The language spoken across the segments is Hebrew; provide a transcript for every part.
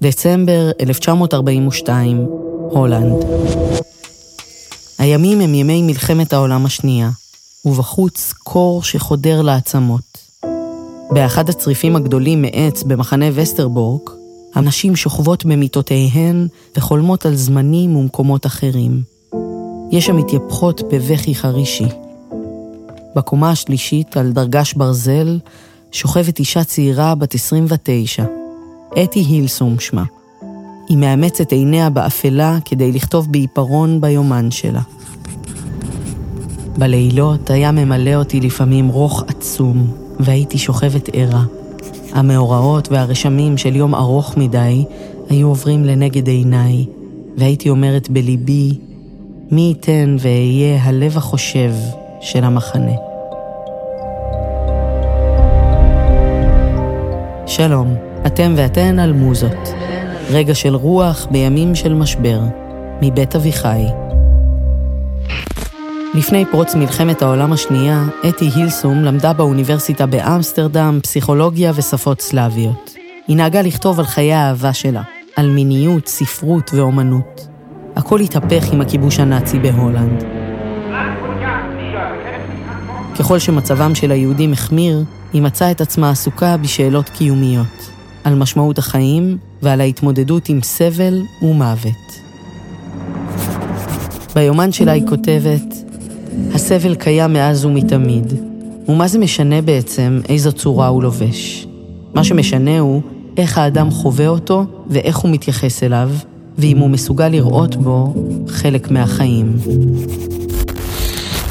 דצמבר 1942, הולנד. הימים הם ימי מלחמת העולם השנייה, ובחוץ קור שחודר לעצמות. באחד הצריפים הגדולים מעץ במחנה וסטרבורק, הנשים שוכבות במיטותיהן וחולמות על זמנים ומקומות אחרים. יש שם מתייפחות בבכי חרישי. בקומה השלישית, על דרגש ברזל, שוכבת אישה צעירה בת 29, אתי הילסום שמה. היא מאמצת עיניה באפלה כדי לכתוב בעיפרון ביומן שלה. בלילות היה ממלא אותי לפעמים רוך עצום, והייתי שוכבת ערה. המאורעות והרשמים של יום ארוך מדי היו עוברים לנגד עיניי, והייתי אומרת בליבי, מי ייתן ואהיה הלב החושב של המחנה. שלום, אתם ואתן על מוזות. רגע של רוח בימים של משבר, מבית אביחי. לפני פרוץ מלחמת העולם השנייה, אתי הילסום למדה באוניברסיטה באמסטרדם פסיכולוגיה ושפות סלאביות. היא נהגה לכתוב על חיי האהבה שלה, על מיניות, ספרות ואומנות. הכל התהפך עם הכיבוש הנאצי בהולנד. ככל שמצבם של היהודים החמיר, היא מצאה את עצמה עסוקה בשאלות קיומיות, על משמעות החיים ועל ההתמודדות עם סבל ומוות. ביומן שלה היא כותבת, הסבל קיים מאז ומתמיד, ומה זה משנה בעצם איזו צורה הוא לובש? מה שמשנה הוא איך האדם חווה אותו ואיך הוא מתייחס אליו, ואם הוא מסוגל לראות בו חלק מהחיים.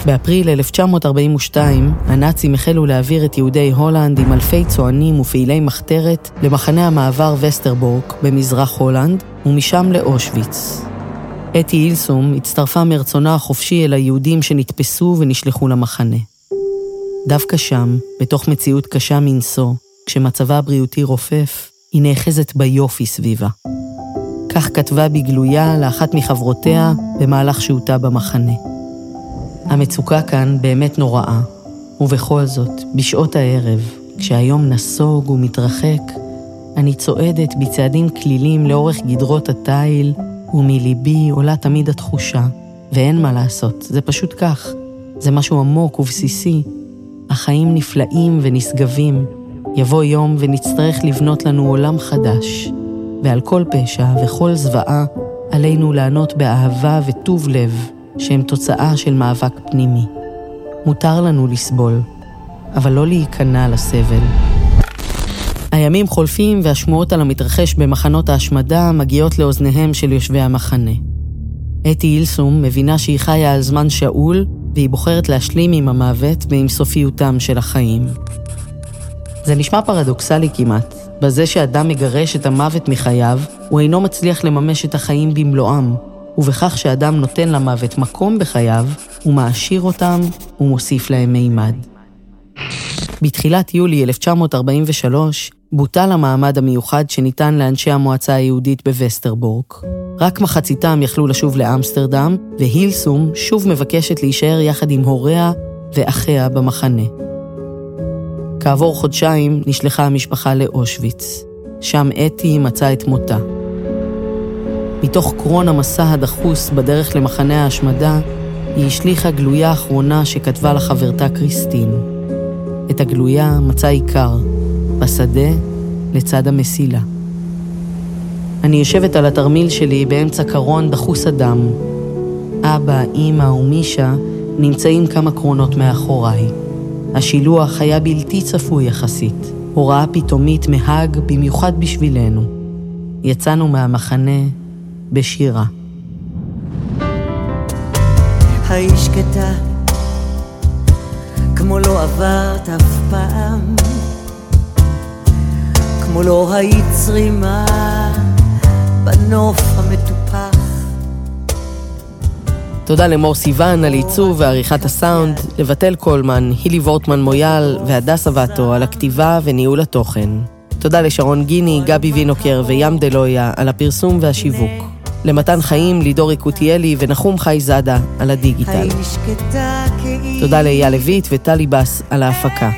באפריל 1942, הנאצים החלו להעביר את יהודי הולנד עם אלפי צוענים ופעילי מחתרת למחנה המעבר וסטרבורק במזרח הולנד, ומשם לאושוויץ. אתי אילסום הצטרפה מרצונה החופשי אל היהודים שנתפסו ונשלחו למחנה. דווקא שם, בתוך מציאות קשה מנשוא, כשמצבה הבריאותי רופף, היא נאחזת ביופי סביבה. כך כתבה בגלויה לאחת מחברותיה במהלך שהותה במחנה. המצוקה כאן באמת נוראה, ובכל זאת, בשעות הערב, כשהיום נסוג ומתרחק, אני צועדת בצעדים כלילים לאורך גדרות התיל, ומליבי עולה תמיד התחושה, ואין מה לעשות, זה פשוט כך. זה משהו עמוק ובסיסי. החיים נפלאים ונשגבים. יבוא יום ונצטרך לבנות לנו עולם חדש, ועל כל פשע וכל זוועה עלינו לענות באהבה וטוב לב, שהם תוצאה של מאבק פנימי. מותר לנו לסבול, אבל לא להיכנע לסבל. הימים חולפים והשמועות על המתרחש במחנות ההשמדה מגיעות לאוזניהם של יושבי המחנה. אתי אילסום מבינה שהיא חיה על זמן שאול, והיא בוחרת להשלים עם המוות ועם סופיותם של החיים. זה נשמע פרדוקסלי כמעט, בזה שאדם מגרש את המוות מחייו, הוא אינו מצליח לממש את החיים במלואם, ובכך שאדם נותן למוות מקום בחייו, הוא מעשיר אותם ומוסיף להם מימד. בתחילת יולי 1943 בוטל המעמד המיוחד שניתן לאנשי המועצה היהודית בווסטרבורק. רק מחציתם יכלו לשוב לאמסטרדם, והילסום שוב מבקשת להישאר יחד עם הוריה ואחיה במחנה. כעבור חודשיים נשלחה המשפחה לאושוויץ. שם אתי מצאה את מותה. מתוך קרון המסע הדחוס בדרך למחנה ההשמדה, היא השליכה גלויה אחרונה שכתבה לחברתה קריסטין. את הגלויה מצא עיקר, בשדה לצד המסילה. אני יושבת על התרמיל שלי באמצע קרון דחוס אדם. אבא, אימא ומישה נמצאים כמה קרונות מאחוריי. השילוח היה בלתי צפוי יחסית, הוראה פתאומית מהאג במיוחד בשבילנו. יצאנו מהמחנה בשירה. היי שקטה, כמו לא עברת אף פעם, כמו לא היית צרימה בנוף המטופח. תודה למור סיוון על עיצוב ועריכת הסאונד, לבטל קולמן, הילי וורטמן מויאל והדס אבטו על הכתיבה וניהול התוכן. תודה לשרון גיני, גבי וינוקר וים דלויה על הפרסום והשיווק. למתן חיים, לידור יקותיאלי ונחום חי זאדה על הדיגיטל. תודה לאייל לויט וטלי בס על ההפקה.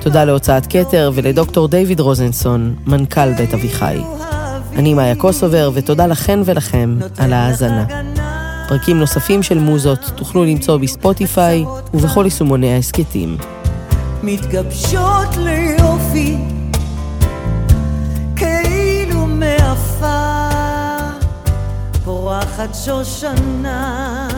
תודה להוצאת כתר ולדוקטור דיוויד רוזנסון, מנכ"ל בית אביחי. אני מאיה קוסובר, ותודה לכן ולכם על ההאזנה. פרקים נוספים של מוזות תוכלו למצוא בספוטיפיי ובכל יישומוני ההסכתים. מתגבשות ליופי, At 呐